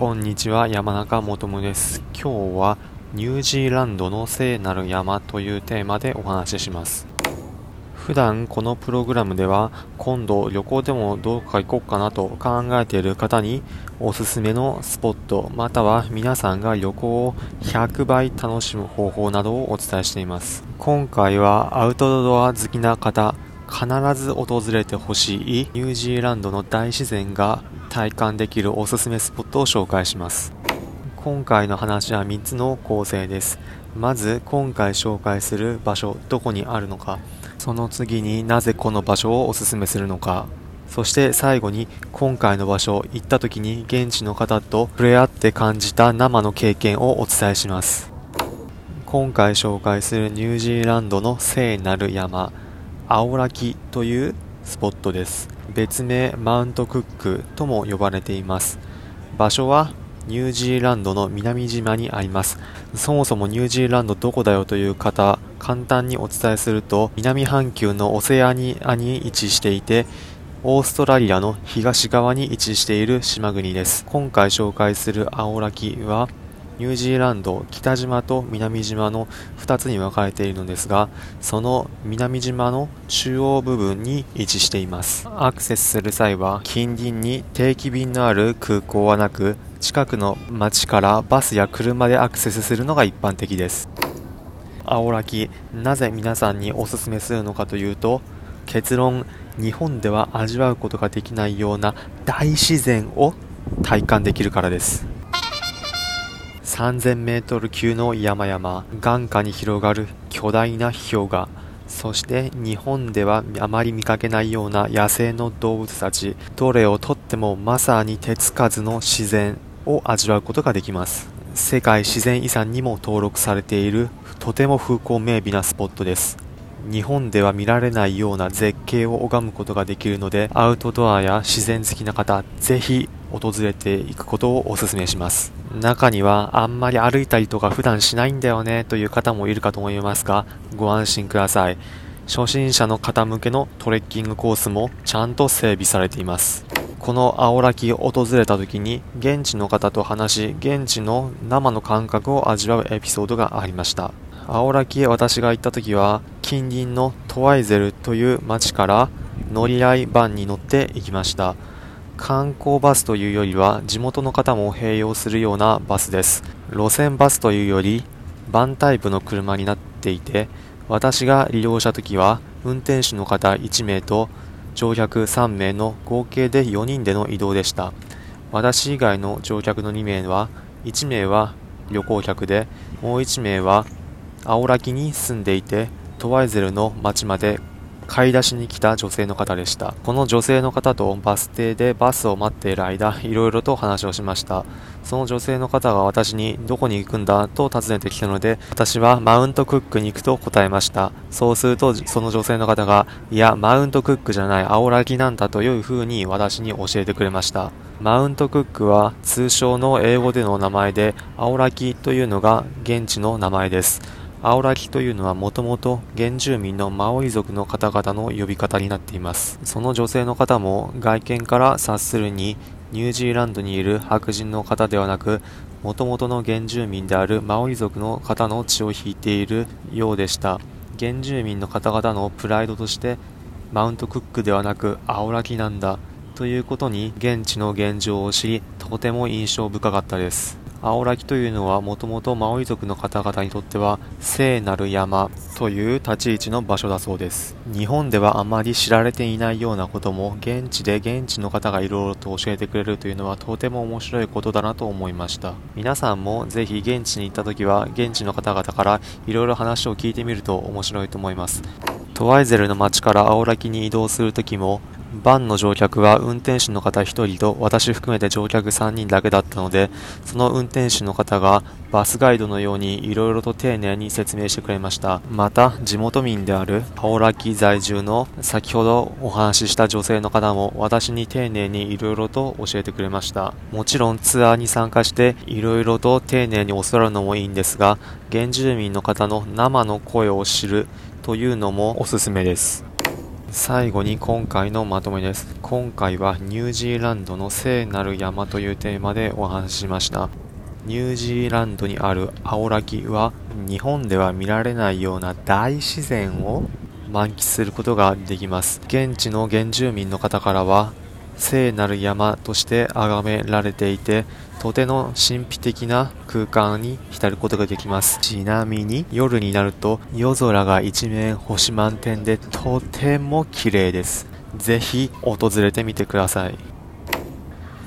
こんにちは、山中もともです。今日はニュージーランドの聖なる山というテーマでお話しします。普段このプログラムでは今度旅行でもどうか行こうかなと考えている方におすすめのスポットまたは皆さんが旅行を100倍楽しむ方法などをお伝えしています。今回はアウトドア好きな方必ず訪れてほしいニュージーランドの大自然が体感できるおすすめスポットを紹介します。今回の話は3つの構成です。まず今回紹介する場所どこにあるのか。その次になぜこの場所をおすすめするのか。そして最後に今回の場所行った時に現地の方と触れ合って感じた生の経験をお伝えします。今回紹介するニュージーランドの聖なる山青滝というスポットです。別名マウントクックとも呼ばれています。場所はニュージーランドの南島にあります。そもそもニュージーランドどこだよという方簡単にお伝えすると南半球のオセアニアに位置していてオーストラリアの東側に位置している島国です。今回紹介する青滝はニュージーランド北島と南島の2つに分かれているのですがその南島の中央部分に位置しています。アクセスする際は近隣に定期便のある空港はなく近くの町からバスや車でアクセスするのが一般的です。青滝なぜ皆さんにおすすめするのかというと結論日本では味わうことができないような大自然を体感できるからです。3000メートル級の山々、眼下に広がる巨大な氷河、そして日本ではあまり見かけないような野生の動物たち、どれをとってもまさに手つかずの自然を味わうことができます。世界自然遺産にも登録されているとても風光明媚なスポットです。日本では見られないような絶景を拝むことができるのでアウトドアや自然好きな方ぜひ訪れていくことをお勧めします。中にはあんまり歩いたりとか普段しないんだよねという方もいるかと思いますがご安心ください。初心者の方向けのトレッキングコースもちゃんと整備されています。この青滝を訪れた時に現地の方と話し現地の生の感覚を味わうエピソードがありました。青滝へ私が行った時は近隣のトワイゼルという町から乗り合いバンに乗って行きました。観光バスというよりは地元の方も併用するようなバスです。路線バスというよりバンタイプの車になっていて私が利用した時は運転手の方1名と乗客3名の合計で4人での移動でした。私以外の乗客の2名は1名は旅行客でもう1名は青滝に住んでいてトワイゼルの町まで買い出しに来た女性の方でした。この女性の方とバス停でバスを待っている間、いろいろと話をしました。その女性の方が私にどこに行くんだと尋ねてきたので、私はマウントクックに行くと答えました。そうすると、その女性の方が、いや、マウントクックじゃない、青ラギなんだという風に私に教えてくれました。マウントクックは通称の英語での名前で、青ラギというのが現地の名前です。青ラキというのはもともと原住民のマオイ族の方々の呼び方になっています。その女性の方も外見から察するにニュージーランドにいる白人の方ではなく、もともとの原住民であるマオイ族の方の血を引いているようでした。原住民の方々のプライドとしてマウントクックではなく青ラキなんだということに現地の現状を知りとても印象深かったです。青滝というのはもともとマオイ族の方々にとっては聖なる山という立ち位置の場所だそうです。日本ではあまり知られていないようなことも現地で現地の方がいろいろと教えてくれるというのはとても面白いことだなと思いました。皆さんもぜひ現地に行った時は現地の方々からいろいろ話を聞いてみると面白いと思います。トワイゼルの町から青滝に移動するときもバンの乗客は運転手の方1人と私含めて乗客3人だけだったので、その運転手の方がバスガイドのように色々と丁寧に説明してくれました。また、地元民である青ラキ在住の先ほどお話しした女性の方も私に丁寧に色々と教えてくれました。もちろんツアーに参加して色々と丁寧に教わるのもいいんですが、原住民の方の生の声を知るというのもおすすめです。最後に今回のまとめです。今回はニュージーランドの聖なる山というテーマでお話ししました。ニュージーランドにある青滝は日本では見られないような大自然を満喫することができます。現地の原住民の方からは聖なる山として崇められていてとても神秘的な空間に浸ることができます。ちなみに夜になると夜空が一面星満点でとても綺麗です。ぜひ訪れてみてください。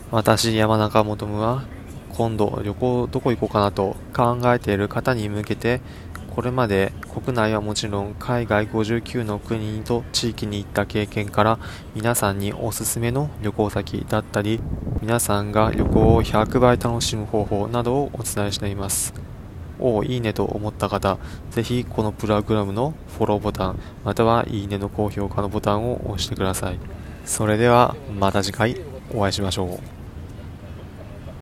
私山中もとむは今度旅行どこ行こうかなと考えている方に向けてこれまで国内はもちろん海外59の国と地域に行った経験から皆さんにおすすめの旅行先だったり皆さんが旅行を100倍楽しむ方法などをお伝えしています。おおいいねと思った方ぜひこのプログラムのフォローボタンまたはいいねの高評価のボタンを押してください。それではまた次回お会いしましょう。